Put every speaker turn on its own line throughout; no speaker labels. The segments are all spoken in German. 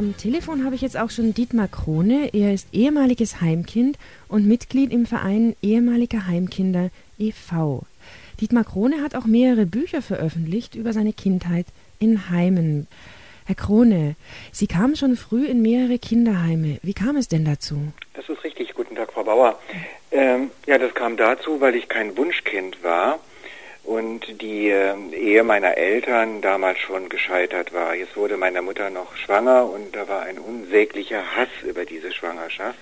am Telefon habe ich jetzt auch schon Dietmar Krone. Er ist ehemaliges Heimkind und Mitglied im Verein ehemaliger Heimkinder e.V. Dietmar Krone hat auch mehrere Bücher veröffentlicht über seine Kindheit in Heimen. Herr Krone, Sie kamen schon früh in mehrere Kinderheime. Wie kam es denn dazu?
Das ist richtig. Guten Tag, Frau Bauer. Ähm, ja, das kam dazu, weil ich kein Wunschkind war und die äh, Ehe meiner Eltern damals schon gescheitert war. Jetzt wurde meine Mutter noch schwanger und da war ein unsäglicher Hass über diese Schwangerschaft.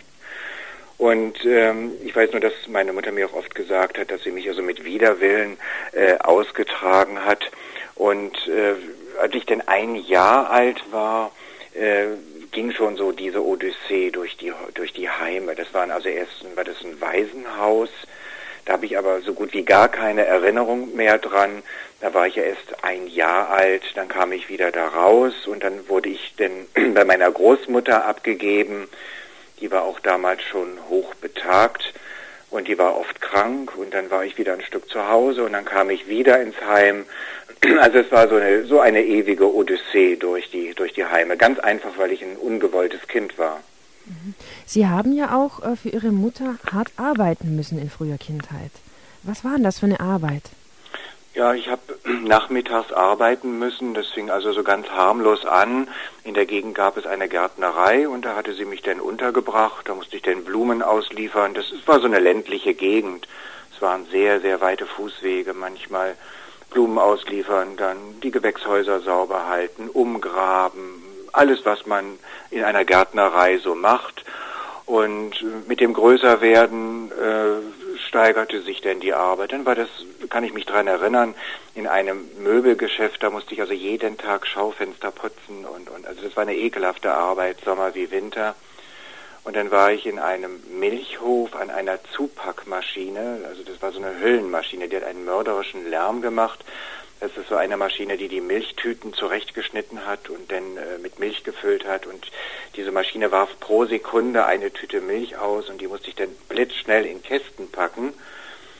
Und ähm, ich weiß nur, dass meine Mutter mir auch oft gesagt hat, dass sie mich also mit Widerwillen äh, ausgetragen hat. Und äh, als ich denn ein Jahr alt war, äh, ging schon so diese Odyssee durch die durch die Heime. Das waren also erst war das ein Waisenhaus. Da habe ich aber so gut wie gar keine Erinnerung mehr dran. Da war ich ja erst ein Jahr alt, dann kam ich wieder da raus und dann wurde ich denn bei meiner Großmutter abgegeben. Die war auch damals schon hoch betagt und die war oft krank und dann war ich wieder ein Stück zu Hause und dann kam ich wieder ins Heim. Also es war so eine, so eine ewige Odyssee durch die, durch die Heime. Ganz einfach, weil ich ein ungewolltes Kind war.
Sie haben ja auch äh, für Ihre Mutter hart arbeiten müssen in früher Kindheit. Was war denn das für eine Arbeit?
Ja, ich habe nachmittags arbeiten müssen. Das fing also so ganz harmlos an. In der Gegend gab es eine Gärtnerei und da hatte sie mich dann untergebracht. Da musste ich dann Blumen ausliefern. Das war so eine ländliche Gegend. Es waren sehr, sehr weite Fußwege manchmal. Blumen ausliefern, dann die Gewächshäuser sauber halten, umgraben, alles, was man in einer Gärtnerei so macht. Und mit dem Größerwerden äh, steigerte sich denn die Arbeit. Dann war das, kann ich mich dran erinnern, in einem Möbelgeschäft, da musste ich also jeden Tag Schaufenster putzen und, und also das war eine ekelhafte Arbeit, Sommer wie Winter. Und dann war ich in einem Milchhof an einer Zupackmaschine, also das war so eine Hüllenmaschine, die hat einen mörderischen Lärm gemacht. Das ist so eine Maschine, die die Milchtüten zurechtgeschnitten hat und dann äh, mit Milch gefüllt hat. Und diese Maschine warf pro Sekunde eine Tüte Milch aus und die musste ich dann blitzschnell in Kästen packen.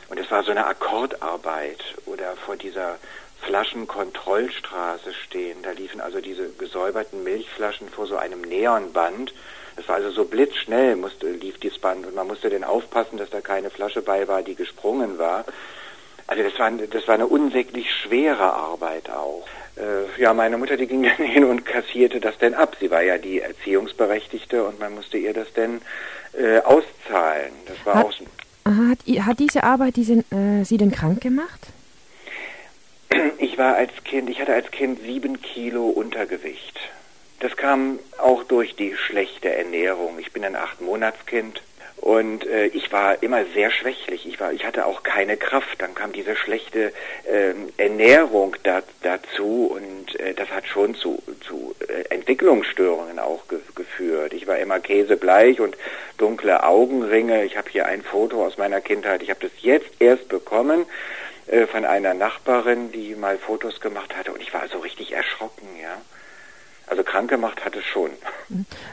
Und es war so eine Akkordarbeit oder vor dieser Flaschenkontrollstraße stehen. Da liefen also diese gesäuberten Milchflaschen vor so einem Neonband. Es war also so blitzschnell musste, lief dieses Band und man musste dann aufpassen, dass da keine Flasche bei war, die gesprungen war. Also das war, das war eine unsäglich schwere Arbeit auch. Äh, ja, meine Mutter, die ging dann hin und kassierte das denn ab. Sie war ja die Erziehungsberechtigte und man musste ihr das denn äh, auszahlen. Das war
hat,
auch
hat, hat diese Arbeit diese, äh, Sie denn krank gemacht?
Ich war als Kind, ich hatte als Kind sieben Kilo Untergewicht. Das kam auch durch die schlechte Ernährung. Ich bin ein acht Monatskind und äh, ich war immer sehr schwächlich. Ich war, ich hatte auch keine Kraft. Dann kam diese schlechte äh, Ernährung da, dazu und äh, das hat schon zu, zu äh, Entwicklungsstörungen auch ge geführt. Ich war immer käsebleich und dunkle Augenringe. Ich habe hier ein Foto aus meiner Kindheit. Ich habe das jetzt erst bekommen äh, von einer Nachbarin, die mal Fotos gemacht hatte und ich war so richtig erschrocken, ja. Also krank gemacht hat es schon.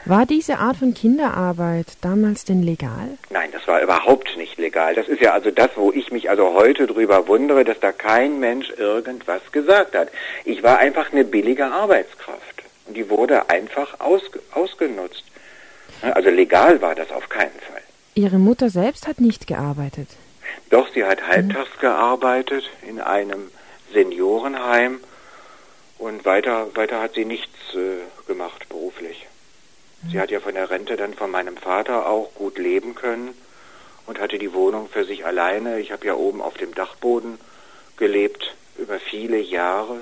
War diese Art von Kinderarbeit damals denn legal?
Nein, das war überhaupt nicht legal. Das ist ja also das, wo ich mich also heute drüber wundere, dass da kein Mensch irgendwas gesagt hat. Ich war einfach eine billige Arbeitskraft. Und die wurde einfach ausge ausgenutzt. Also legal war das auf keinen Fall.
Ihre Mutter selbst hat nicht gearbeitet?
Doch, sie hat halbtags mhm. gearbeitet in einem Seniorenheim und weiter, weiter hat sie nichts äh, gemacht beruflich. Mhm. Sie hat ja von der Rente dann von meinem Vater auch gut leben können und hatte die Wohnung für sich alleine. Ich habe ja oben auf dem Dachboden gelebt über viele Jahre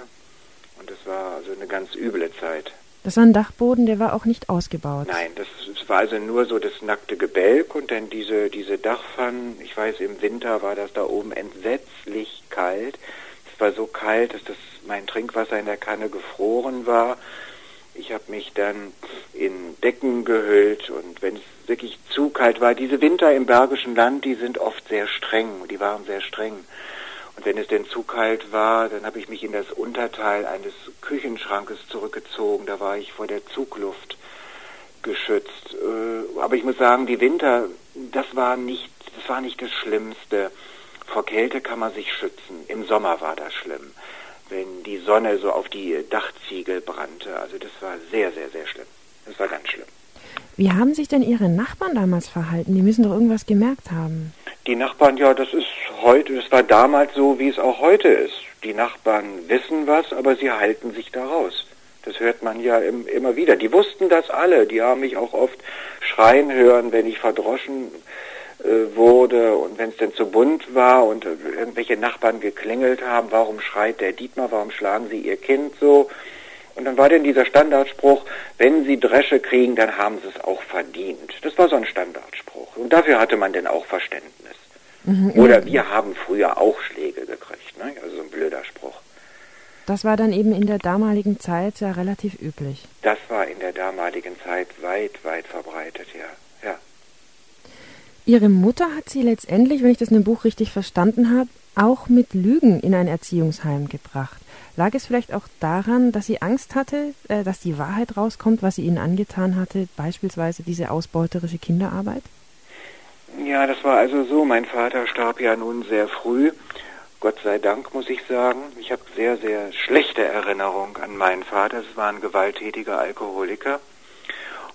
und das war also eine ganz üble Zeit.
Das war ein Dachboden, der war auch nicht ausgebaut.
Nein, das, das war also nur so das nackte Gebälk und dann diese, diese Dachpfannen. Ich weiß, im Winter war das da oben entsetzlich kalt. Es war so kalt, dass das mein Trinkwasser in der Kanne gefroren war. Ich habe mich dann in Decken gehüllt und wenn es wirklich zu kalt war, diese Winter im Bergischen Land, die sind oft sehr streng, die waren sehr streng. Und wenn es denn zu kalt war, dann habe ich mich in das Unterteil eines Küchenschrankes zurückgezogen. Da war ich vor der Zugluft geschützt. Äh, aber ich muss sagen, die Winter, das war nicht, das war nicht das Schlimmste. Vor Kälte kann man sich schützen. Im Sommer war das schlimm wenn die Sonne so auf die Dachziegel brannte. Also das war sehr, sehr, sehr schlimm. Das war ganz schlimm.
Wie haben sich denn Ihre Nachbarn damals verhalten? Die müssen doch irgendwas gemerkt haben.
Die Nachbarn, ja, das ist heute, das war damals so, wie es auch heute ist. Die Nachbarn wissen was, aber sie halten sich daraus. Das hört man ja im, immer wieder. Die wussten das alle. Die haben mich auch oft schreien hören, wenn ich verdroschen wurde und wenn es denn zu bunt war und äh, irgendwelche Nachbarn geklingelt haben, warum schreit der Dietmar, warum schlagen sie ihr Kind so? Und dann war denn dieser Standardspruch, wenn sie Dresche kriegen, dann haben sie es auch verdient. Das war so ein Standardspruch. Und dafür hatte man denn auch Verständnis. Mhm, Oder wir haben früher auch Schläge gekriegt, ne? also so ein blöder Spruch.
Das war dann eben in der damaligen Zeit ja relativ üblich.
Das war in der damaligen Zeit weit, weit verbreitet, ja.
Ihre Mutter hat Sie letztendlich, wenn ich das in dem Buch richtig verstanden habe, auch mit Lügen in ein Erziehungsheim gebracht. Lag es vielleicht auch daran, dass sie Angst hatte, äh, dass die Wahrheit rauskommt, was sie ihnen angetan hatte, beispielsweise diese ausbeuterische Kinderarbeit?
Ja, das war also so. Mein Vater starb ja nun sehr früh. Gott sei Dank, muss ich sagen. Ich habe sehr, sehr schlechte Erinnerung an meinen Vater. Es war ein gewalttätiger Alkoholiker.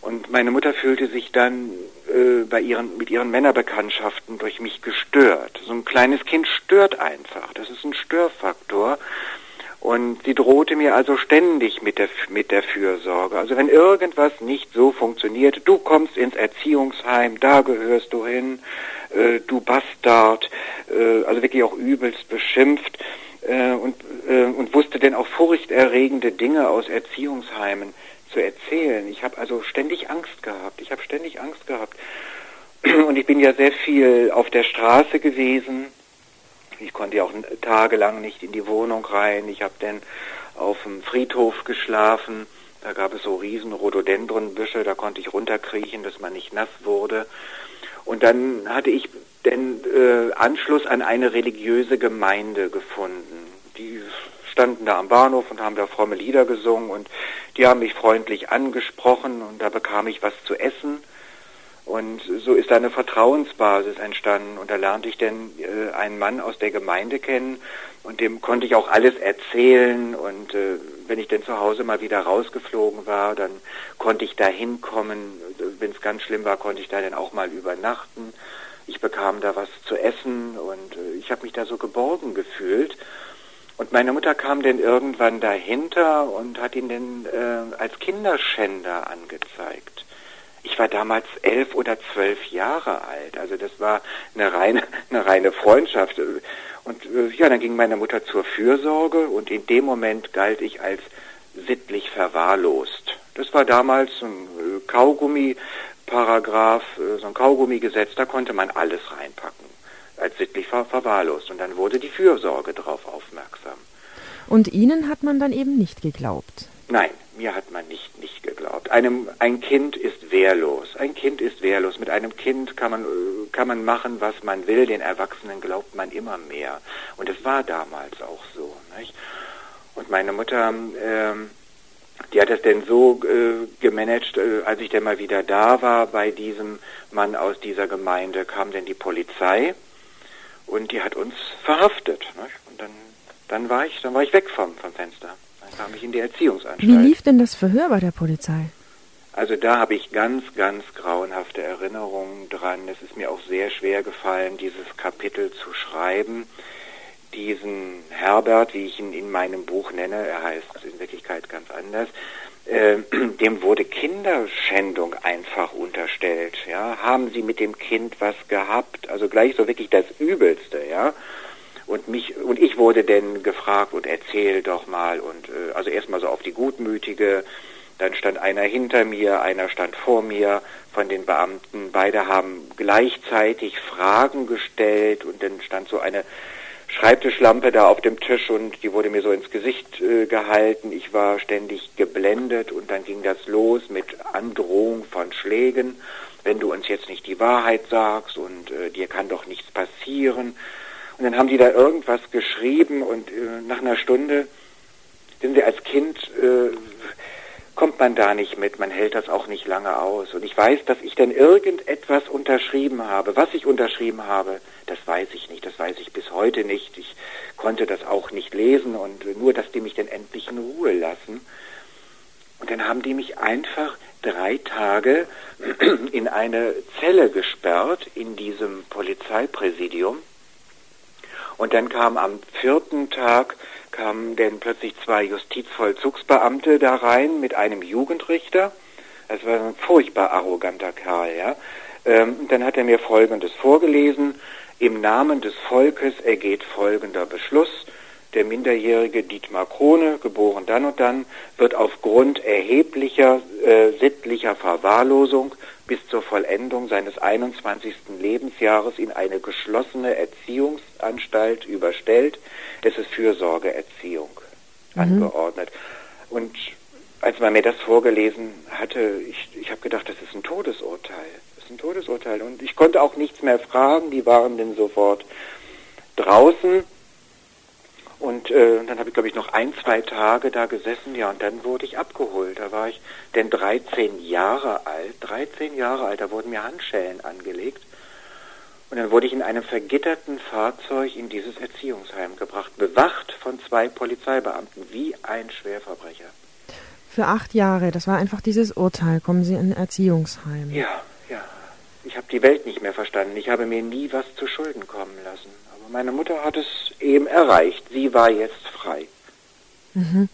Und meine Mutter fühlte sich dann äh, bei ihren, mit ihren Männerbekanntschaften durch mich gestört. So ein kleines Kind stört einfach. Das ist ein Störfaktor. Und sie drohte mir also ständig mit der, mit der Fürsorge. Also wenn irgendwas nicht so funktioniert, du kommst ins Erziehungsheim, da gehörst du hin, äh, du Bastard, äh, also wirklich auch übelst beschimpft äh, und, äh, und wusste denn auch furchterregende Dinge aus Erziehungsheimen zu erzählen. Ich habe also ständig Angst gehabt. Ich habe ständig Angst gehabt. Und ich bin ja sehr viel auf der Straße gewesen ich konnte ja auch tagelang nicht in die Wohnung rein. Ich habe dann auf dem Friedhof geschlafen. Da gab es so riesen Rhododendronbüsche, da konnte ich runterkriechen, dass man nicht nass wurde. Und dann hatte ich den äh, Anschluss an eine religiöse Gemeinde gefunden. Die standen da am Bahnhof und haben da fromme Lieder gesungen und die haben mich freundlich angesprochen und da bekam ich was zu essen. Und so ist da eine Vertrauensbasis entstanden. Und da lernte ich dann äh, einen Mann aus der Gemeinde kennen und dem konnte ich auch alles erzählen. Und äh, wenn ich dann zu Hause mal wieder rausgeflogen war, dann konnte ich da hinkommen. Wenn es ganz schlimm war, konnte ich da dann auch mal übernachten. Ich bekam da was zu essen und äh, ich habe mich da so geborgen gefühlt. Und meine Mutter kam dann irgendwann dahinter und hat ihn dann äh, als Kinderschänder angezeigt. Ich war damals elf oder zwölf Jahre alt. Also das war eine reine, eine reine Freundschaft. Und äh, ja, dann ging meine Mutter zur Fürsorge und in dem Moment galt ich als sittlich verwahrlost. Das war damals ein äh, Kaugummi-Paragraph, äh, so ein Kaugummi-Gesetz, da konnte man alles reinpacken, als sittlich ver verwahrlost. Und dann wurde die Fürsorge darauf aufmerksam.
Und Ihnen hat man dann eben nicht geglaubt?
Nein, mir hat man nicht, nicht geglaubt. Einem, ein Kind ist wehrlos. Ein Kind ist wehrlos. Mit einem Kind kann man, kann man machen, was man will. Den Erwachsenen glaubt man immer mehr. Und es war damals auch so. Nicht? Und meine Mutter, ähm, die hat es denn so äh, gemanagt, äh, als ich dann mal wieder da war bei diesem Mann aus dieser Gemeinde, kam denn die Polizei und die hat uns verhaftet. Nicht? Und dann, dann war ich, dann war ich weg vom, vom Fenster kam ich in die Erziehungsanstalt.
Wie lief denn das Verhör bei der Polizei?
Also da habe ich ganz, ganz grauenhafte Erinnerungen dran. Es ist mir auch sehr schwer gefallen, dieses Kapitel zu schreiben. Diesen Herbert, wie ich ihn in meinem Buch nenne, er heißt in Wirklichkeit ganz anders, äh, dem wurde Kinderschändung einfach unterstellt. Ja, haben Sie mit dem Kind was gehabt? Also gleich so wirklich das Übelste, ja. Und mich und ich wurde denn gefragt und erzähl doch mal und äh, also erstmal so auf die gutmütige, dann stand einer hinter mir, einer stand vor mir von den Beamten. Beide haben gleichzeitig Fragen gestellt und dann stand so eine Schreibtischlampe da auf dem Tisch und die wurde mir so ins Gesicht äh, gehalten. Ich war ständig geblendet und dann ging das los mit Androhung von Schlägen. Wenn du uns jetzt nicht die Wahrheit sagst und äh, dir kann doch nichts passieren. Und dann haben die da irgendwas geschrieben und äh, nach einer Stunde, sind sie als Kind, äh, kommt man da nicht mit, man hält das auch nicht lange aus. Und ich weiß, dass ich dann irgendetwas unterschrieben habe. Was ich unterschrieben habe, das weiß ich nicht, das weiß ich bis heute nicht. Ich konnte das auch nicht lesen und nur, dass die mich dann endlich in Ruhe lassen. Und dann haben die mich einfach drei Tage in eine Zelle gesperrt in diesem Polizeipräsidium. Und dann kam am vierten Tag kamen denn plötzlich zwei Justizvollzugsbeamte da rein mit einem Jugendrichter. Das war ein furchtbar arroganter Kerl, ja. Ähm, dann hat er mir Folgendes vorgelesen. Im Namen des Volkes ergeht folgender Beschluss. Der minderjährige Dietmar Krone, geboren dann und dann, wird aufgrund erheblicher äh, sittlicher Verwahrlosung bis zur Vollendung seines 21. Lebensjahres in eine geschlossene Erziehungsanstalt überstellt. Es ist Fürsorgeerziehung mhm. angeordnet. Und als man mir das vorgelesen hatte, ich, ich habe gedacht, das ist ein Todesurteil. Das ist ein Todesurteil. Und ich konnte auch nichts mehr fragen. Die waren dann sofort draußen. Und äh, dann habe ich, glaube ich, noch ein, zwei Tage da gesessen, ja, und dann wurde ich abgeholt. Da war ich denn 13 Jahre alt, 13 Jahre alt, da wurden mir Handschellen angelegt. Und dann wurde ich in einem vergitterten Fahrzeug in dieses Erziehungsheim gebracht, bewacht von zwei Polizeibeamten, wie ein Schwerverbrecher.
Für acht Jahre, das war einfach dieses Urteil, kommen Sie in ein Erziehungsheim.
Ja, ja. Ich habe die Welt nicht mehr verstanden. Ich habe mir nie was zu Schulden kommen lassen. Meine Mutter hat es eben erreicht. Sie war jetzt frei.
Mhm.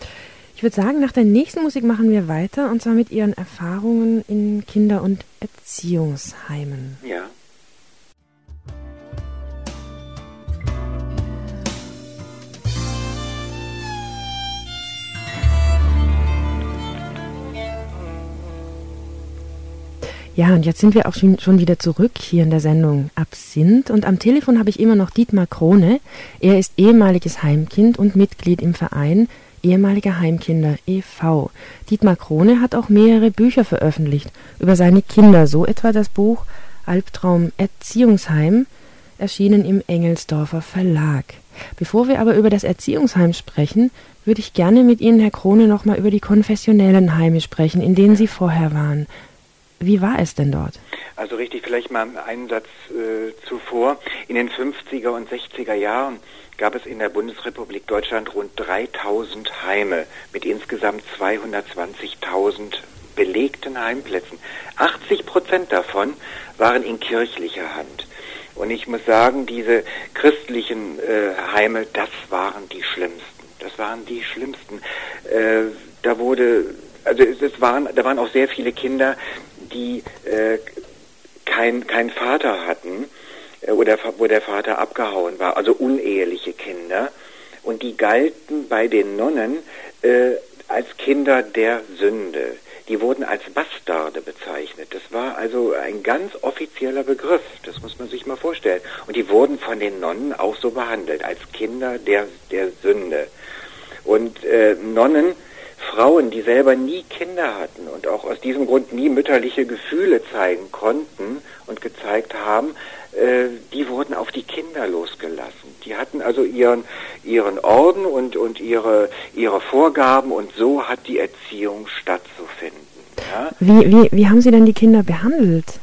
Ich würde sagen, nach der nächsten Musik machen wir weiter und zwar mit Ihren Erfahrungen in Kinder- und Erziehungsheimen.
Ja.
Ja, und jetzt sind wir auch schon, wieder zurück hier in der Sendung Absinth. Und am Telefon habe ich immer noch Dietmar Krone. Er ist ehemaliges Heimkind und Mitglied im Verein ehemaliger Heimkinder e.V. Dietmar Krone hat auch mehrere Bücher veröffentlicht über seine Kinder, so etwa das Buch Albtraum Erziehungsheim, erschienen im Engelsdorfer Verlag. Bevor wir aber über das Erziehungsheim sprechen, würde ich gerne mit Ihnen, Herr Krone, nochmal über die konfessionellen Heime sprechen, in denen Sie vorher waren. Wie war es denn dort?
Also richtig, vielleicht mal einen Satz äh, zuvor. In den 50er und 60er Jahren gab es in der Bundesrepublik Deutschland rund 3000 Heime mit insgesamt 220.000 belegten Heimplätzen. 80 Prozent davon waren in kirchlicher Hand. Und ich muss sagen, diese christlichen äh, Heime, das waren die schlimmsten. Das waren die schlimmsten. Äh, da wurde, also es, waren, da waren auch sehr viele Kinder, die äh, kein, kein Vater hatten äh, oder wo der Vater abgehauen war, also uneheliche Kinder. Und die galten bei den Nonnen äh, als Kinder der Sünde. Die wurden als Bastarde bezeichnet. Das war also ein ganz offizieller Begriff. Das muss man sich mal vorstellen. Und die wurden von den Nonnen auch so behandelt, als Kinder der, der Sünde. Und äh, Nonnen Frauen, die selber nie Kinder hatten und auch aus diesem Grund nie mütterliche Gefühle zeigen konnten und gezeigt haben, äh, die wurden auf die Kinder losgelassen. Die hatten also ihren, ihren Orden und, und ihre, ihre Vorgaben und so hat die Erziehung stattzufinden. Ja?
Wie, wie, wie haben Sie denn die Kinder behandelt?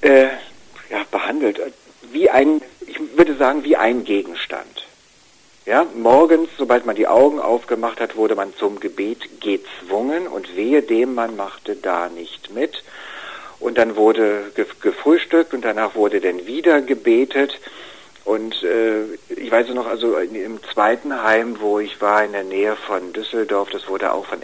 Äh, ja, behandelt. Wie ein, ich würde sagen, wie ein Gegenstand. Ja, morgens, sobald man die Augen aufgemacht hat, wurde man zum Gebet gezwungen und wehe dem, man machte da nicht mit. Und dann wurde gefrühstückt und danach wurde dann wieder gebetet. Und äh, ich weiß noch, also im zweiten Heim, wo ich war, in der Nähe von Düsseldorf, das wurde auch von,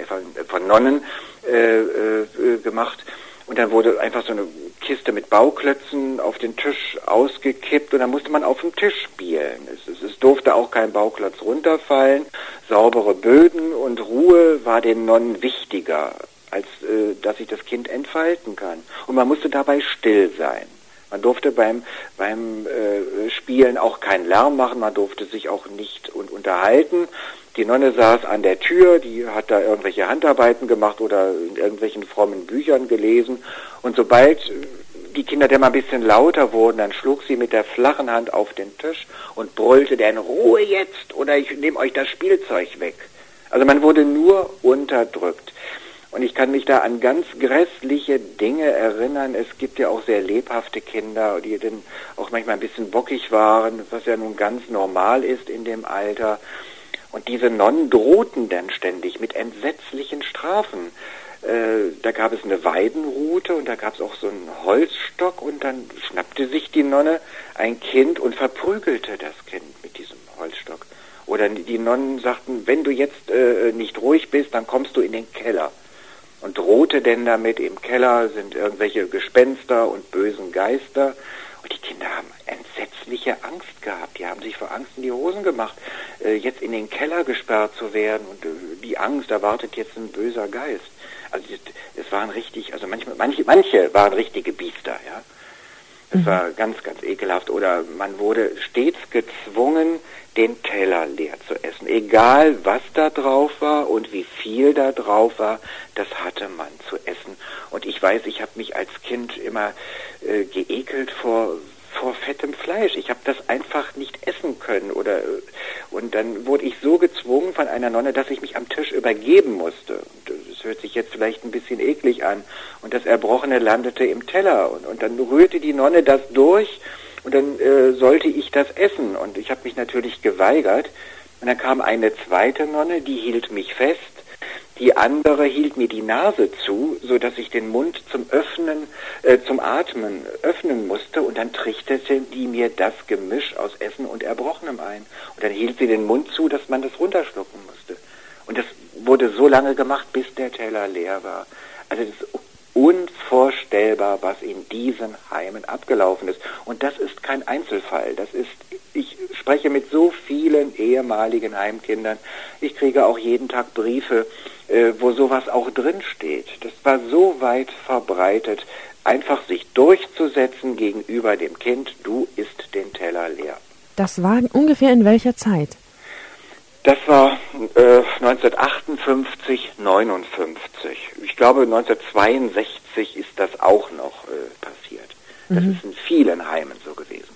von Nonnen äh, äh, gemacht. Und dann wurde einfach so eine Kiste mit Bauklötzen auf den Tisch ausgekippt und dann musste man auf dem Tisch spielen. Es, es, es durfte auch kein Bauklotz runterfallen. Saubere Böden und Ruhe war den Nonnen wichtiger, als äh, dass sich das Kind entfalten kann. Und man musste dabei still sein. Man durfte beim, beim äh, Spielen auch keinen Lärm machen, man durfte sich auch nicht un unterhalten. Die Nonne saß an der Tür, die hat da irgendwelche Handarbeiten gemacht oder in irgendwelchen frommen Büchern gelesen. Und sobald die Kinder dann mal ein bisschen lauter wurden, dann schlug sie mit der flachen Hand auf den Tisch und brüllte dann Ruhe jetzt oder ich nehme euch das Spielzeug weg. Also man wurde nur unterdrückt. Und ich kann mich da an ganz grässliche Dinge erinnern. Es gibt ja auch sehr lebhafte Kinder, die dann auch manchmal ein bisschen bockig waren, was ja nun ganz normal ist in dem Alter. Und diese Nonnen drohten dann ständig mit entsetzlichen Strafen. äh, da gab es eine Weidenrute und da gab es auch so einen Holzstock und dann schnappte sich die Nonne ein Kind und verprügelte das Kind mit diesem Holzstock. Oder die Nonnen sagten, wenn du jetzt äh, nicht ruhig bist, dann kommst du in den Keller. Und drohte denn damit, im Keller sind irgendwelche Gespenster und bösen Geister. Und die Kinder haben entsetzliche Angst gehabt. Die haben sich vor Angst in die Hosen gemacht, äh, jetzt in den Keller gesperrt zu werden. Und äh, die Angst erwartet jetzt ein böser Geist. Also es waren richtig, also manchmal, manche, manche waren richtige Biester, ja. Es mhm. war ganz, ganz ekelhaft. Oder man wurde stets gezwungen, den Teller leer zu essen. Egal, was da drauf war und wie viel da drauf war, das hatte man zu essen. Und ich weiß, ich habe mich als Kind immer äh, geekelt vor, vor fettem Fleisch. Ich habe das einfach nicht essen können oder und dann wurde ich so gezwungen von einer Nonne, dass ich mich am Tisch übergeben musste. Das hört sich jetzt vielleicht ein bisschen eklig an. Und das Erbrochene landete im Teller und, und dann rührte die Nonne das durch und dann äh, sollte ich das essen und ich habe mich natürlich geweigert. Und dann kam eine zweite Nonne, die hielt mich fest die andere hielt mir die Nase zu, so dass ich den Mund zum Öffnen, äh, zum Atmen öffnen musste und dann trichterte die mir das Gemisch aus Essen und Erbrochenem ein. Und dann hielt sie den Mund zu, dass man das runterschlucken musste. Und das wurde so lange gemacht, bis der Teller leer war. Also das unvorstellbar, was in diesen Heimen abgelaufen ist. Und das ist kein Einzelfall. Das ist, ich spreche mit so vielen ehemaligen Heimkindern. Ich kriege auch jeden Tag Briefe äh, wo sowas auch drinsteht. Das war so weit verbreitet, einfach sich durchzusetzen gegenüber dem Kind, du isst den Teller leer.
Das war ungefähr in welcher Zeit?
Das war äh, 1958, 59. Ich glaube 1962 ist das auch noch äh, passiert. Das mhm. ist in vielen Heimen so gewesen.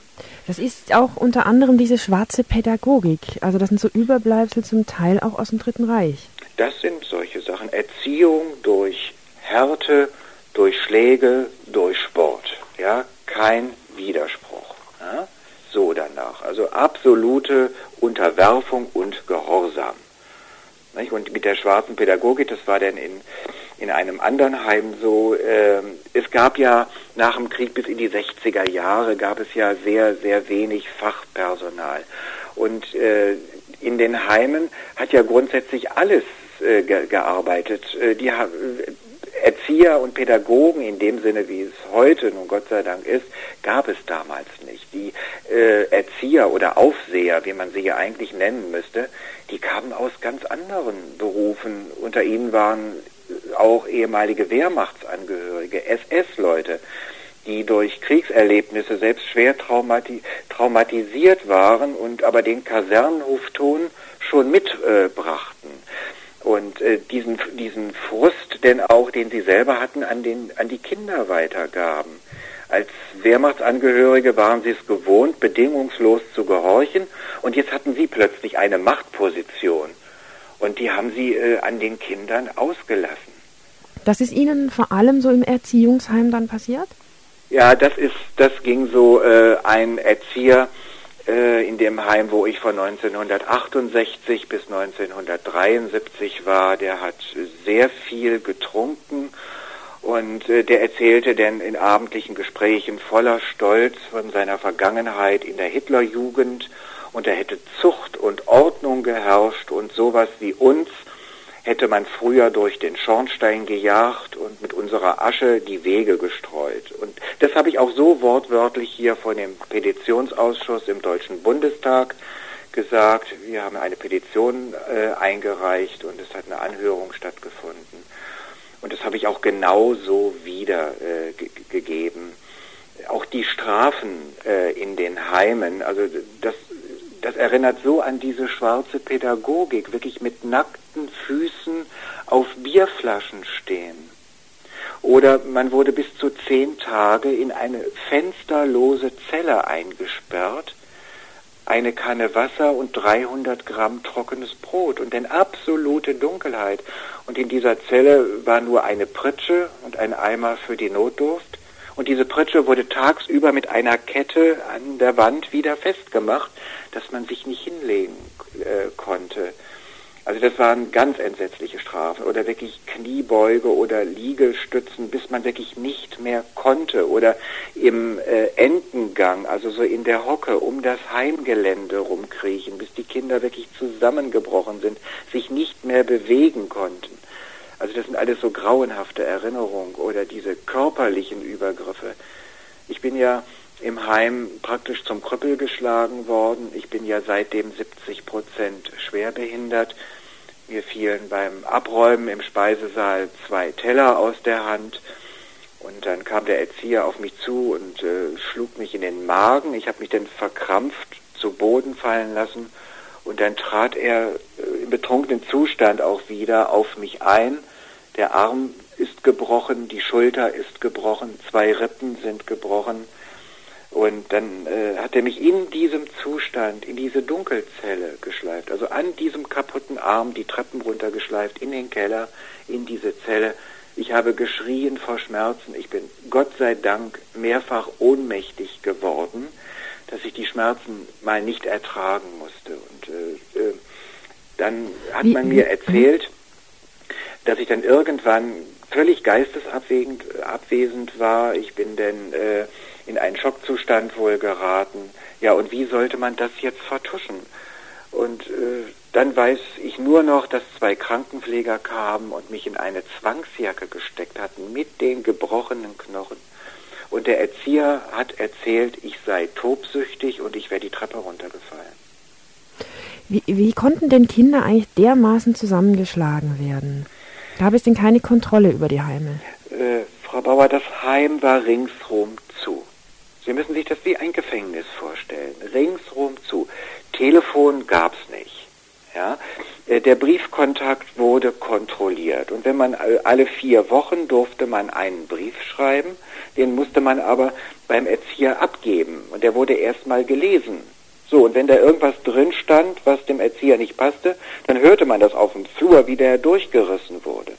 Das ist auch unter anderem diese schwarze Pädagogik. Also das sind so Überbleibsel zum Teil auch aus dem Dritten Reich.
Das sind solche Sachen. Erziehung durch Härte, durch Schläge, durch Sport. Ja, kein Widerspruch. So danach. Also absolute Unterwerfung und Gehorsam. Und mit der schwarzen Pädagogik, das war dann in, in einem anderen Heim so, äh, es gab ja nach dem Krieg bis in die 60er Jahre, gab es ja sehr, sehr wenig Fachpersonal. Und äh, in den Heimen hat ja grundsätzlich alles äh, ge gearbeitet. Äh, die Erzieher und Pädagogen in dem Sinne, wie es heute nun Gott sei Dank ist, gab es damals nicht. Die äh, Erzieher oder Aufseher, wie man sie ja eigentlich nennen müsste, die kamen aus ganz anderen Berufen. Unter ihnen waren auch ehemalige Wehrmachtsangehörige, SS-Leute, die durch Kriegserlebnisse selbst schwer traumati traumatisiert waren und aber den Kasernenhofton schon mitbrachten. Und äh, diesen, diesen Frust denn auch, den sie selber hatten, an, den, an die Kinder weitergaben. Als Wehrmachtsangehörige waren sie es gewohnt, bedingungslos zu gehorchen und jetzt hatten sie plötzlich eine Machtposition und die haben sie äh, an den Kindern ausgelassen.
Das ist Ihnen vor allem so im Erziehungsheim dann passiert?
Ja, das ist, das ging so äh, ein Erzieher, in dem Heim, wo ich von 1968 bis 1973 war, der hat sehr viel getrunken und äh, der erzählte denn in abendlichen Gesprächen voller Stolz von seiner Vergangenheit in der Hitlerjugend und er hätte Zucht und Ordnung geherrscht und sowas wie uns hätte man früher durch den Schornstein gejagt und mit unserer Asche die Wege gestreut. Und das habe ich auch so wortwörtlich hier von dem Petitionsausschuss im Deutschen Bundestag gesagt. Wir haben eine Petition äh, eingereicht und es hat eine Anhörung stattgefunden. Und das habe ich auch genauso wiedergegeben. Äh, auch die Strafen äh, in den Heimen, also das das erinnert so an diese schwarze Pädagogik, wirklich mit nackten Füßen auf Bierflaschen stehen. Oder man wurde bis zu zehn Tage in eine fensterlose Zelle eingesperrt, eine Kanne Wasser und 300 Gramm trockenes Brot und in absolute Dunkelheit. Und in dieser Zelle war nur eine Pritsche und ein Eimer für die Notdurft. Und diese Pritsche wurde tagsüber mit einer Kette an der Wand wieder festgemacht, dass man sich nicht hinlegen äh, konnte. Also das waren ganz entsetzliche Strafen oder wirklich Kniebeuge oder Liegestützen, bis man wirklich nicht mehr konnte oder im äh, Entengang, also so in der Hocke um das Heimgelände rumkriechen, bis die Kinder wirklich zusammengebrochen sind, sich nicht mehr bewegen konnten. Also das sind alles so grauenhafte Erinnerungen oder diese körperlichen Übergriffe. Ich bin ja im Heim praktisch zum Krüppel geschlagen worden. Ich bin ja seitdem 70 Prozent schwerbehindert. Mir fielen beim Abräumen im Speisesaal zwei Teller aus der Hand. Und dann kam der Erzieher auf mich zu und äh, schlug mich in den Magen. Ich habe mich dann verkrampft zu Boden fallen lassen. Und dann trat er äh, im betrunkenen Zustand auch wieder auf mich ein. Der Arm ist gebrochen, die Schulter ist gebrochen, zwei Rippen sind gebrochen. Und dann äh, hat er mich in diesem Zustand, in diese Dunkelzelle geschleift, also an diesem kaputten Arm die Treppen runtergeschleift, in den Keller, in diese Zelle. Ich habe geschrien vor Schmerzen. Ich bin Gott sei Dank mehrfach ohnmächtig geworden, dass ich die Schmerzen mal nicht ertragen musste. Und äh, äh, dann hat man mir erzählt, dass ich dann irgendwann völlig geistesabwesend abwesend war. Ich bin dann äh, in einen Schockzustand wohl geraten. Ja, und wie sollte man das jetzt vertuschen? Und äh, dann weiß ich nur noch, dass zwei Krankenpfleger kamen und mich in eine Zwangsjacke gesteckt hatten mit den gebrochenen Knochen. Und der Erzieher hat erzählt, ich sei tobsüchtig und ich wäre die Treppe runtergefallen.
Wie, wie konnten denn Kinder eigentlich dermaßen zusammengeschlagen werden? Es denn keine Kontrolle über die Heime?
Äh, Frau Bauer, das Heim war ringsrum zu. Sie müssen sich das wie ein Gefängnis vorstellen. Ringsrum zu. Telefon gab's nicht. Ja? Äh, der Briefkontakt wurde kontrolliert. Und wenn man alle vier Wochen durfte man einen Brief schreiben, den musste man aber beim Erzieher abgeben. Und der wurde erstmal gelesen. So, und wenn da irgendwas drin stand, was dem Erzieher nicht passte, dann hörte man das auf dem Flur, wie der durchgerissen wurde.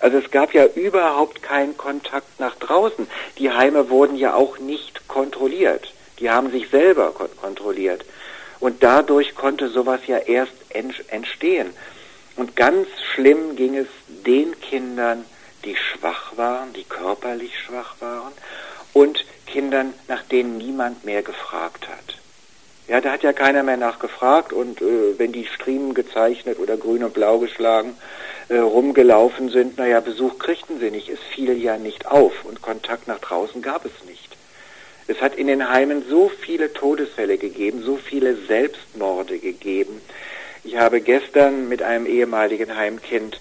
Also es gab ja überhaupt keinen Kontakt nach draußen. Die Heime wurden ja auch nicht kontrolliert. Die haben sich selber kon kontrolliert. Und dadurch konnte sowas ja erst entstehen. Und ganz schlimm ging es den Kindern, die schwach waren, die körperlich schwach waren und Kindern, nach denen niemand mehr gefragt hat. Ja, da hat ja keiner mehr nachgefragt und äh, wenn die Striemen gezeichnet oder grün und blau geschlagen äh, rumgelaufen sind, naja, Besuch kriegten sie nicht. Es fiel ja nicht auf und Kontakt nach draußen gab es nicht. Es hat in den Heimen so viele Todesfälle gegeben, so viele Selbstmorde gegeben. Ich habe gestern mit einem ehemaligen Heimkind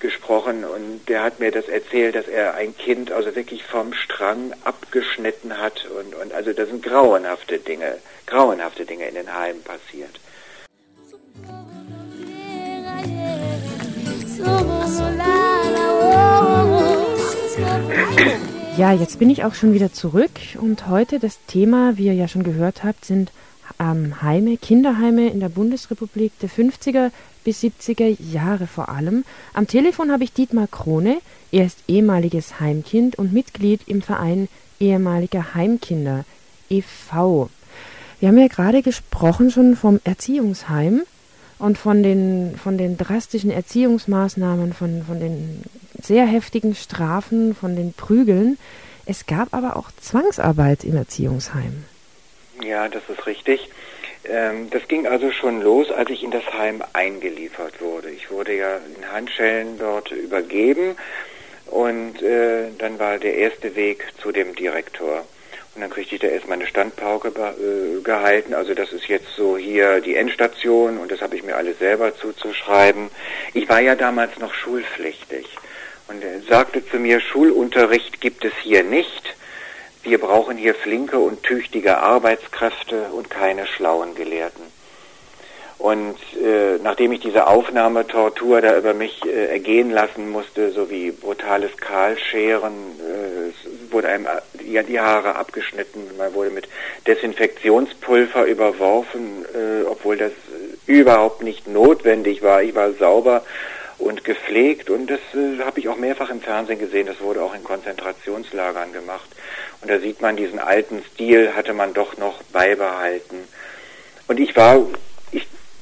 gesprochen und der hat mir das erzählt, dass er ein Kind also wirklich vom Strang abgeschnitten hat und, und also das sind grauenhafte Dinge, grauenhafte Dinge in den Heimen passiert.
Ja, jetzt bin ich auch schon wieder zurück und heute das Thema, wie ihr ja schon gehört habt, sind ähm, Heime, Kinderheime in der Bundesrepublik der 50er bis 70er Jahre vor allem. Am Telefon habe ich Dietmar Krone. Er ist ehemaliges Heimkind und Mitglied im Verein ehemaliger Heimkinder e.V. Wir haben ja gerade gesprochen schon vom Erziehungsheim und von den, von den drastischen Erziehungsmaßnahmen, von, von den sehr heftigen Strafen, von den Prügeln. Es gab aber auch Zwangsarbeit im Erziehungsheim.
Ja, das ist richtig. Ähm, das ging also schon los, als ich in das Heim eingeliefert wurde. Ich wurde ja in Handschellen dort übergeben und äh, dann war der erste Weg zu dem Direktor. Und dann kriegte ich da erstmal eine Standpauke äh, gehalten. Also das ist jetzt so hier die Endstation und das habe ich mir alles selber zuzuschreiben. Ich war ja damals noch schulpflichtig und er sagte zu mir, Schulunterricht gibt es hier nicht. Wir brauchen hier flinke und tüchtige Arbeitskräfte und keine schlauen Gelehrten. Und äh, nachdem ich diese Aufnahmetortur da über mich äh, ergehen lassen musste, sowie brutales Kahlscheren, äh, wurde einem ja, die Haare abgeschnitten, man wurde mit Desinfektionspulver überworfen, äh, obwohl das überhaupt nicht notwendig war. Ich war sauber und gepflegt und das äh, habe ich auch mehrfach im Fernsehen gesehen. Das wurde auch in Konzentrationslagern gemacht. Und da sieht man, diesen alten Stil hatte man doch noch beibehalten. Und ich war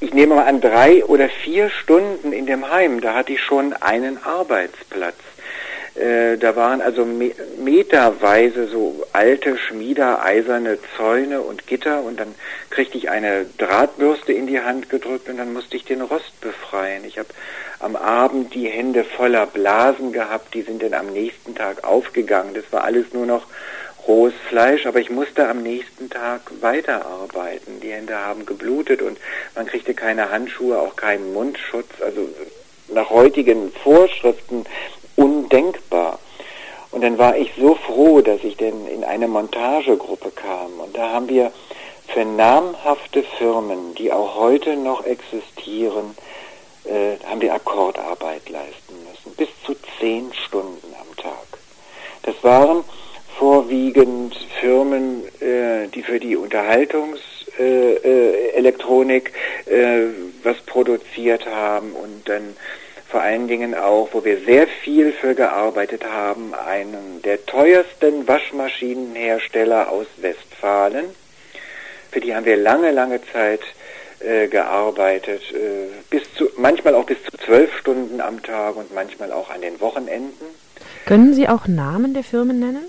ich nehme mal an, drei oder vier Stunden in dem Heim, da hatte ich schon einen Arbeitsplatz. Äh, da waren also me meterweise so alte schmiedeeiserne Zäune und Gitter und dann kriegte ich eine Drahtbürste in die Hand gedrückt und dann musste ich den Rost befreien. Ich habe am Abend die Hände voller Blasen gehabt, die sind dann am nächsten Tag aufgegangen. Das war alles nur noch rohes Fleisch, aber ich musste am nächsten Tag weiterarbeiten. Die Hände haben geblutet und man kriegte keine Handschuhe, auch keinen Mundschutz. Also nach heutigen Vorschriften undenkbar. Und dann war ich so froh, dass ich denn in eine Montagegruppe kam. Und da haben wir für namhafte Firmen, die auch heute noch existieren, äh, haben wir Akkordarbeit leisten müssen. Bis zu zehn Stunden am Tag. Das waren vorwiegend Firmen, äh, die für die Unterhaltungselektronik äh, äh, was produziert haben und dann vor allen Dingen auch, wo wir sehr viel für gearbeitet haben, einen der teuersten Waschmaschinenhersteller aus Westfalen. Für die haben wir lange, lange Zeit äh, gearbeitet, äh, bis zu, manchmal auch bis zu zwölf Stunden am Tag und manchmal auch an den Wochenenden.
Können Sie auch Namen der Firmen nennen?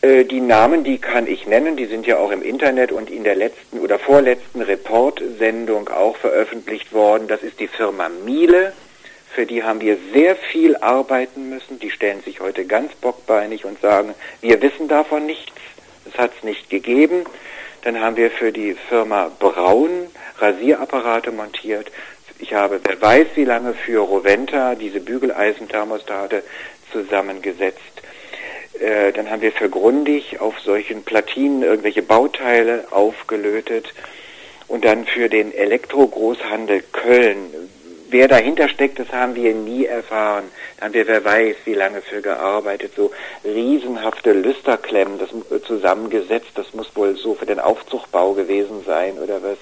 Äh, die Namen, die kann ich nennen, die sind ja auch im Internet und in der letzten oder vorletzten Report-Sendung auch veröffentlicht worden. Das ist die Firma Miele, für die haben wir sehr viel arbeiten müssen. Die stellen sich heute ganz bockbeinig und sagen, wir wissen davon nichts, es hat es nicht gegeben. Dann haben wir für die Firma Braun Rasierapparate montiert. Ich habe, wer weiß wie lange, für Roventa diese Bügeleisenthermostate zusammengesetzt. Äh, dann haben wir für Grundig auf solchen Platinen irgendwelche Bauteile aufgelötet. Und dann für den Elektrogroßhandel Köln wer dahinter steckt, das haben wir nie erfahren. Da haben wir, wer weiß, wie lange für gearbeitet, so riesenhafte Lüsterklemmen das zusammengesetzt, das muss wohl so für den Aufzugbau gewesen sein oder was.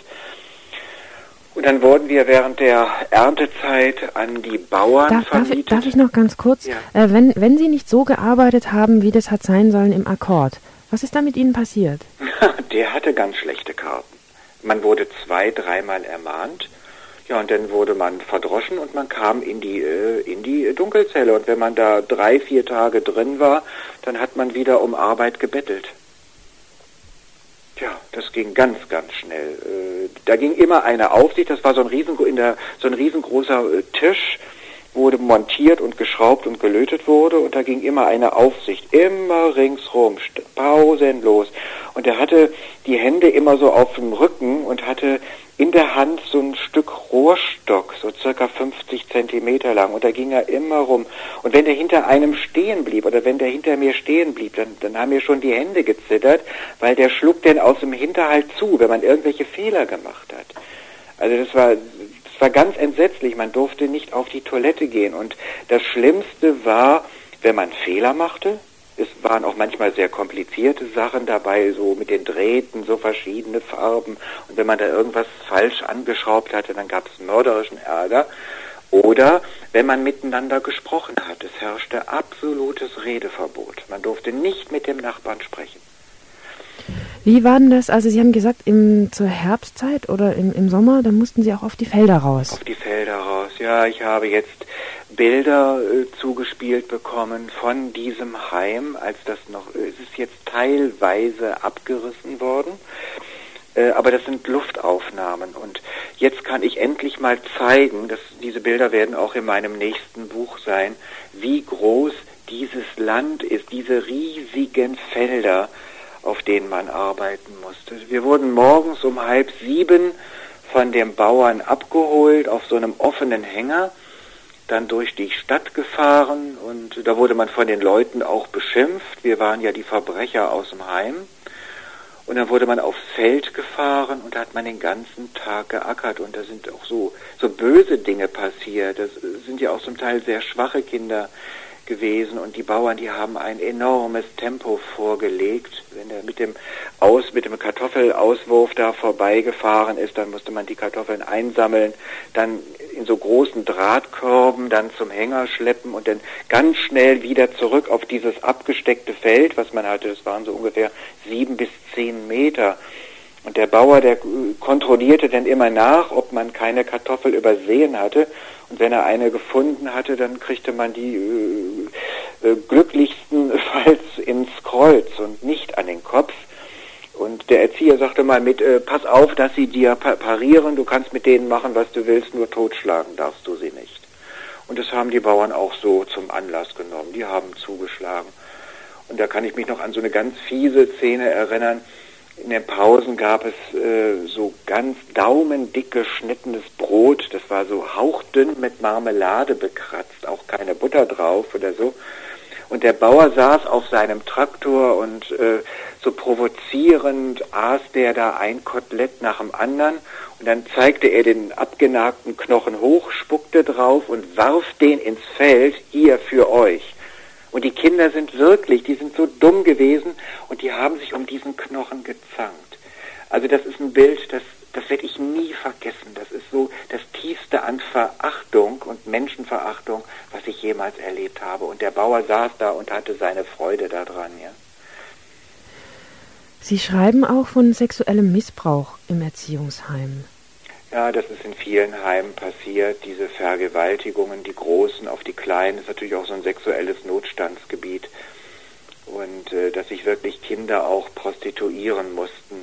Und dann wurden wir während der Erntezeit an die Bauern
darf,
vermietet.
Darf ich, darf ich noch ganz kurz, ja. äh, wenn, wenn Sie nicht so gearbeitet haben, wie das hat sein sollen im Akkord, was ist da mit Ihnen passiert?
der hatte ganz schlechte Karten. Man wurde zwei, dreimal ermahnt ja, und dann wurde man verdroschen und man kam in die, äh, in die Dunkelzelle. Und wenn man da drei, vier Tage drin war, dann hat man wieder um Arbeit gebettelt. Tja, das ging ganz, ganz schnell. Äh, da ging immer eine Aufsicht, das war so ein, riesen, in der, so ein riesengroßer äh, Tisch, wurde montiert und geschraubt und gelötet wurde und da ging immer eine Aufsicht, immer ringsrum, pausenlos. Und er hatte die Hände immer so auf dem Rücken und hatte in der Hand so ein Stück Rohrstock, so circa 50 Zentimeter lang. Und da ging er immer rum. Und wenn der hinter einem stehen blieb oder wenn der hinter mir stehen blieb, dann, dann haben mir schon die Hände gezittert, weil der schlug denn aus dem Hinterhalt zu, wenn man irgendwelche Fehler gemacht hat. Also das war, das war ganz entsetzlich. Man durfte nicht auf die Toilette gehen. Und das Schlimmste war, wenn man Fehler machte, es waren auch manchmal sehr komplizierte Sachen dabei, so mit den Drähten, so verschiedene Farben. Und wenn man da irgendwas falsch angeschraubt hatte, dann gab es mörderischen Ärger. Oder wenn man miteinander gesprochen hat. Es herrschte absolutes Redeverbot. Man durfte nicht mit dem Nachbarn sprechen.
Wie war denn das? Also Sie haben gesagt, im, zur Herbstzeit oder im, im Sommer, da mussten Sie auch auf die Felder raus.
Auf die Felder raus, ja. Ich habe jetzt Bilder äh, zugespielt bekommen von diesem Heim, als das noch, äh, es ist jetzt teilweise abgerissen worden, äh, aber das sind Luftaufnahmen und jetzt kann ich endlich mal zeigen, dass diese Bilder werden auch in meinem nächsten Buch sein, wie groß dieses Land ist, diese riesigen Felder, auf denen man arbeiten musste. Wir wurden morgens um halb sieben von dem Bauern abgeholt auf so einem offenen Hänger dann durch die Stadt gefahren und da wurde man von den Leuten auch beschimpft. Wir waren ja die Verbrecher aus dem Heim. Und dann wurde man aufs Feld gefahren und da hat man den ganzen Tag geackert und da sind auch so, so böse Dinge passiert. Das sind ja auch zum Teil sehr schwache Kinder gewesen und die Bauern, die haben ein enormes Tempo vorgelegt. Wenn er mit dem Aus, mit dem Kartoffelauswurf da vorbeigefahren ist, dann musste man die Kartoffeln einsammeln, dann in so großen Drahtkörben dann zum Hänger schleppen und dann ganz schnell wieder zurück auf dieses abgesteckte Feld, was man hatte. Das waren so ungefähr sieben bis zehn Meter. Und der Bauer, der kontrollierte dann immer nach, ob man keine Kartoffel übersehen hatte. Und wenn er eine gefunden hatte, dann kriegte man die äh, äh, glücklichstenfalls ins Kreuz und nicht an den Kopf. Und der Erzieher sagte mal mit, äh, pass auf, dass sie dir parieren, du kannst mit denen machen, was du willst, nur totschlagen darfst du sie nicht. Und das haben die Bauern auch so zum Anlass genommen. Die haben zugeschlagen. Und da kann ich mich noch an so eine ganz fiese Szene erinnern. In den Pausen gab es äh, so ganz daumendick geschnittenes Brot. Das war so hauchdünn mit Marmelade bekratzt, auch keine Butter drauf oder so. Und der Bauer saß auf seinem Traktor und äh, so provozierend aß der da ein Kotelett nach dem anderen. Und dann zeigte er den abgenagten Knochen hoch, spuckte drauf und warf den ins Feld, ihr für euch. Und die Kinder sind wirklich, die sind so dumm gewesen und die haben sich um diesen Knochen gezankt. Also das ist ein Bild, das, das werde ich nie vergessen. Das ist so das tiefste an Verachtung und Menschenverachtung, was ich jemals erlebt habe. Und der Bauer saß da und hatte seine Freude daran, ja.
Sie schreiben auch von sexuellem Missbrauch im Erziehungsheim.
Ja, das ist in vielen Heimen passiert, diese Vergewaltigungen, die Großen auf die Kleinen, ist natürlich auch so ein sexuelles Notstandsgebiet. Und äh, dass sich wirklich Kinder auch prostituieren mussten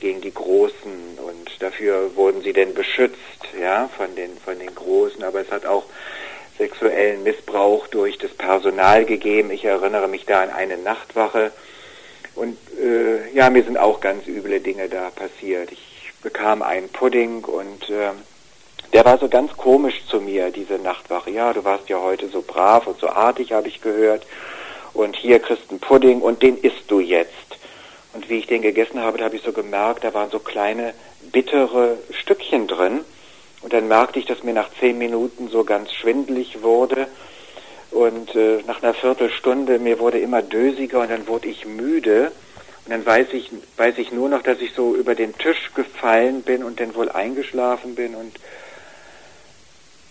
gegen die Großen und dafür wurden sie denn beschützt, ja, von den, von den Großen, aber es hat auch sexuellen Missbrauch durch das Personal gegeben. Ich erinnere mich da an eine Nachtwache und äh, ja, mir sind auch ganz üble Dinge da passiert. Ich bekam einen Pudding und äh, der war so ganz komisch zu mir, diese Nachtwache. Ja, du warst ja heute so brav und so artig, habe ich gehört. Und hier kriegst du einen Pudding und den isst du jetzt. Und wie ich den gegessen habe, da habe ich so gemerkt, da waren so kleine bittere Stückchen drin. Und dann merkte ich, dass mir nach zehn Minuten so ganz schwindelig wurde. Und äh, nach einer Viertelstunde, mir wurde immer dösiger und dann wurde ich müde. Und dann weiß ich, weiß ich nur noch, dass ich so über den Tisch gefallen bin und dann wohl eingeschlafen bin und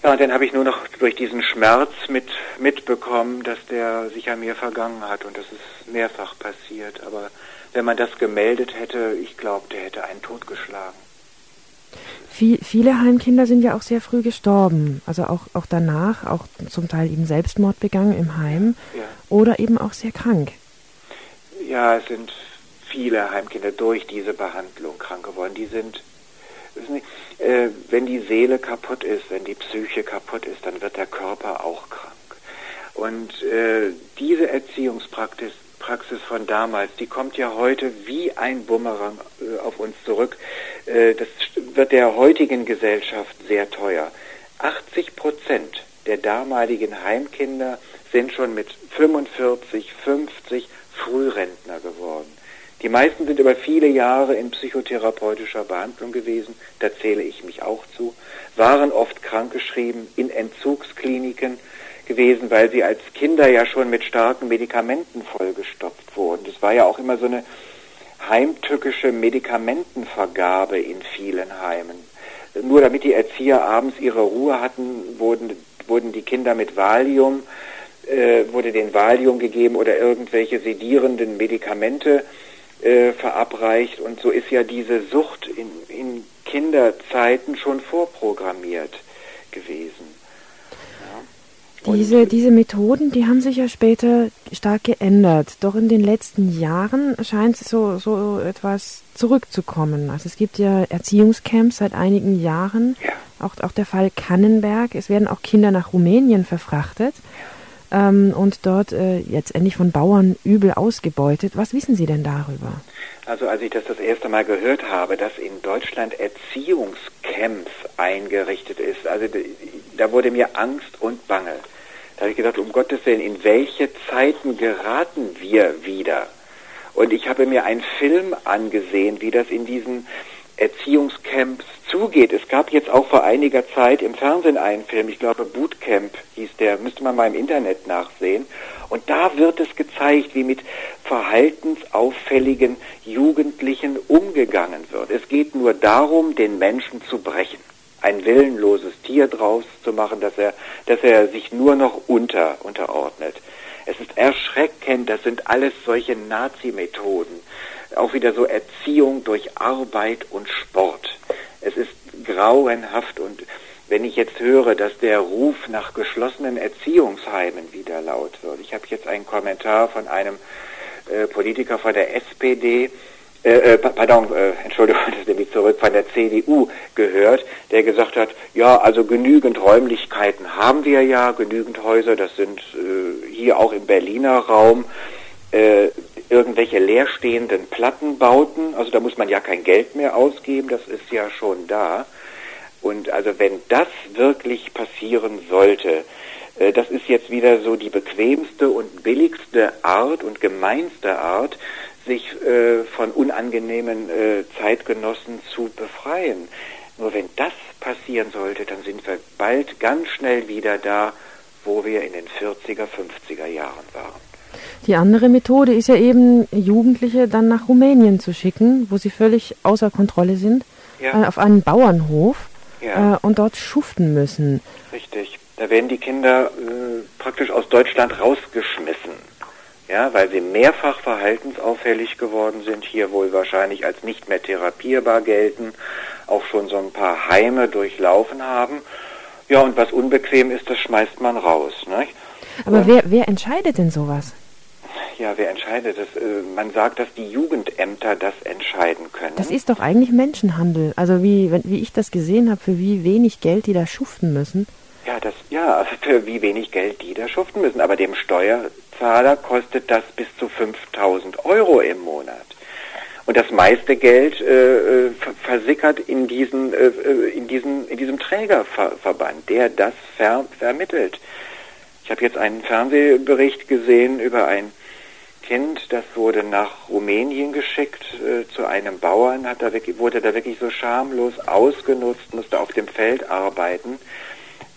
ja, und dann habe ich nur noch durch diesen Schmerz mit, mitbekommen, dass der sich an mir vergangen hat und das ist mehrfach passiert. Aber wenn man das gemeldet hätte, ich glaube, der hätte einen totgeschlagen.
Viel, viele Heimkinder sind ja auch sehr früh gestorben, also auch, auch danach, auch zum Teil eben Selbstmord begangen im Heim ja. oder eben auch sehr krank.
Ja, es sind viele Heimkinder durch diese Behandlung krank geworden. Die sind, Sie, äh, wenn die Seele kaputt ist, wenn die Psyche kaputt ist, dann wird der Körper auch krank. Und äh, diese Erziehungspraxis Praxis von damals, die kommt ja heute wie ein Bumerang äh, auf uns zurück. Äh, das wird der heutigen Gesellschaft sehr teuer. 80 Prozent der damaligen Heimkinder sind schon mit 45, 50 Frührentner geworden. Die meisten sind über viele Jahre in psychotherapeutischer Behandlung gewesen, da zähle ich mich auch zu, waren oft krankgeschrieben in Entzugskliniken gewesen, weil sie als Kinder ja schon mit starken Medikamenten vollgestopft wurden. Das war ja auch immer so eine heimtückische Medikamentenvergabe in vielen Heimen. Nur damit die Erzieher abends ihre Ruhe hatten, wurden, wurden die Kinder mit Valium, äh, wurde den Valium gegeben oder irgendwelche sedierenden Medikamente äh, verabreicht. Und so ist ja diese Sucht in, in Kinderzeiten schon vorprogrammiert gewesen.
Diese, diese Methoden, die haben sich ja später stark geändert. Doch in den letzten Jahren scheint so, so etwas zurückzukommen. Also es gibt ja Erziehungscamps seit einigen Jahren. Ja. Auch, auch der Fall Kannenberg. Es werden auch Kinder nach Rumänien verfrachtet. Ja ähm, und dort äh, jetzt endlich von Bauern übel ausgebeutet. Was wissen Sie denn darüber?
Also als ich das das erste Mal gehört habe, dass in Deutschland Erziehungscamps eingerichtet ist, also da wurde mir Angst und Bange. Da habe ich gedacht, um Gottes Willen, in welche Zeiten geraten wir wieder? Und ich habe mir einen Film angesehen, wie das in diesen Erziehungscamps zugeht. Es gab jetzt auch vor einiger Zeit im Fernsehen einen Film, ich glaube Bootcamp hieß der, müsste man mal im Internet nachsehen. Und da wird es gezeigt, wie mit verhaltensauffälligen Jugendlichen umgegangen wird. Es geht nur darum, den Menschen zu brechen. Ein willenloses Tier draus zu machen, dass er, dass er sich nur noch unter, unterordnet. Es ist erschreckend, das sind alles solche Nazi-Methoden auch wieder so Erziehung durch Arbeit und Sport. Es ist grauenhaft und wenn ich jetzt höre, dass der Ruf nach geschlossenen Erziehungsheimen wieder laut wird. Ich habe jetzt einen Kommentar von einem äh, Politiker von der SPD, äh, äh, pardon, äh, Entschuldigung, das nehme ich zurück, von der CDU gehört, der gesagt hat, ja, also genügend Räumlichkeiten haben wir ja, genügend Häuser, das sind äh, hier auch im Berliner Raum äh, irgendwelche leerstehenden Plattenbauten, also da muss man ja kein Geld mehr ausgeben, das ist ja schon da. Und also wenn das wirklich passieren sollte, äh, das ist jetzt wieder so die bequemste und billigste Art und gemeinste Art, sich äh, von unangenehmen äh, Zeitgenossen zu befreien. Nur wenn das passieren sollte, dann sind wir bald ganz schnell wieder da, wo wir in den 40er, 50er Jahren waren.
Die andere Methode ist ja eben, Jugendliche dann nach Rumänien zu schicken, wo sie völlig außer Kontrolle sind, ja. äh, auf einen Bauernhof ja. äh, und dort schuften müssen.
Richtig. Da werden die Kinder äh, praktisch aus Deutschland rausgeschmissen ja, weil sie mehrfach verhaltensauffällig geworden sind, hier wohl wahrscheinlich als nicht mehr therapierbar gelten, auch schon so ein paar Heime durchlaufen haben. Ja, und was unbequem ist, das schmeißt man raus. Nicht?
Aber wer, wer entscheidet denn sowas?
Ja, wer entscheidet das? Äh, man sagt, dass die Jugendämter das entscheiden können.
Das ist doch eigentlich Menschenhandel. Also wie, wie ich das gesehen habe, für wie wenig Geld die da schuften müssen.
Ja, das, ja, also für wie wenig Geld die da schuften müssen. Aber dem Steuerzahler kostet das bis zu 5000 Euro im Monat. Und das meiste Geld äh, äh versickert in diesen, äh, äh, in diesen, in diesem Trägerverband, der das ver vermittelt. Ich habe jetzt einen Fernsehbericht gesehen über ein Kind, das wurde nach Rumänien geschickt äh, zu einem Bauern, hat da wirklich, wurde da wirklich so schamlos ausgenutzt, musste auf dem Feld arbeiten.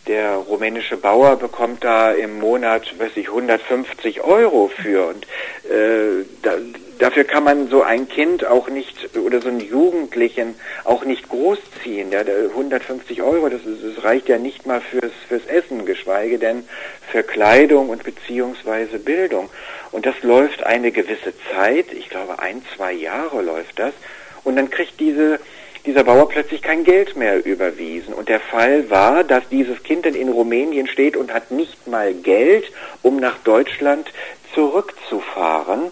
Der rumänische Bauer bekommt da im Monat, weiß ich, 150 Euro für. Und äh, da, dafür kann man so ein Kind auch nicht oder so einen Jugendlichen auch nicht großziehen. Ja, 150 Euro, das, ist, das reicht ja nicht mal fürs, fürs Essen, geschweige denn für Kleidung und beziehungsweise Bildung. Und das läuft eine gewisse Zeit, ich glaube ein, zwei Jahre läuft das, und dann kriegt diese dieser Bauer plötzlich kein Geld mehr überwiesen. Und der Fall war, dass dieses Kind dann in Rumänien steht und hat nicht mal Geld, um nach Deutschland zurückzufahren.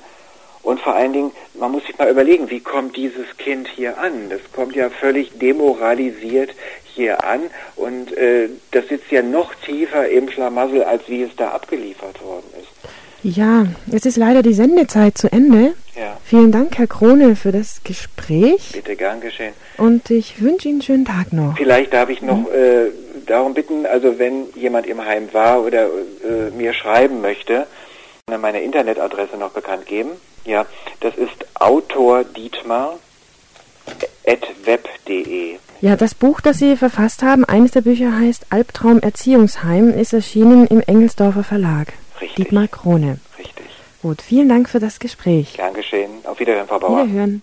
Und vor allen Dingen, man muss sich mal überlegen, wie kommt dieses Kind hier an? Das kommt ja völlig demoralisiert hier an und äh, das sitzt ja noch tiefer im Schlamassel, als wie es da abgeliefert worden ist.
Ja, es ist leider die Sendezeit zu Ende.
Ja.
Vielen Dank, Herr Krone, für das Gespräch.
Bitte gern geschehen.
Und ich wünsche Ihnen einen schönen Tag noch.
Vielleicht darf ich noch mhm. äh, darum bitten, also wenn jemand im Heim war oder äh, mir schreiben möchte, meine Internetadresse noch bekannt geben. Ja, das ist autordietmar.web.de.
Ja, das Buch, das Sie verfasst haben, eines der Bücher heißt Albtraum Erziehungsheim, ist erschienen im Engelsdorfer Verlag.
Richtig.
Dietmar Krone.
Richtig.
Gut, vielen Dank für das Gespräch.
Gern geschehen. Auf Wiederhören, Frau Bauer.
Wiederhören.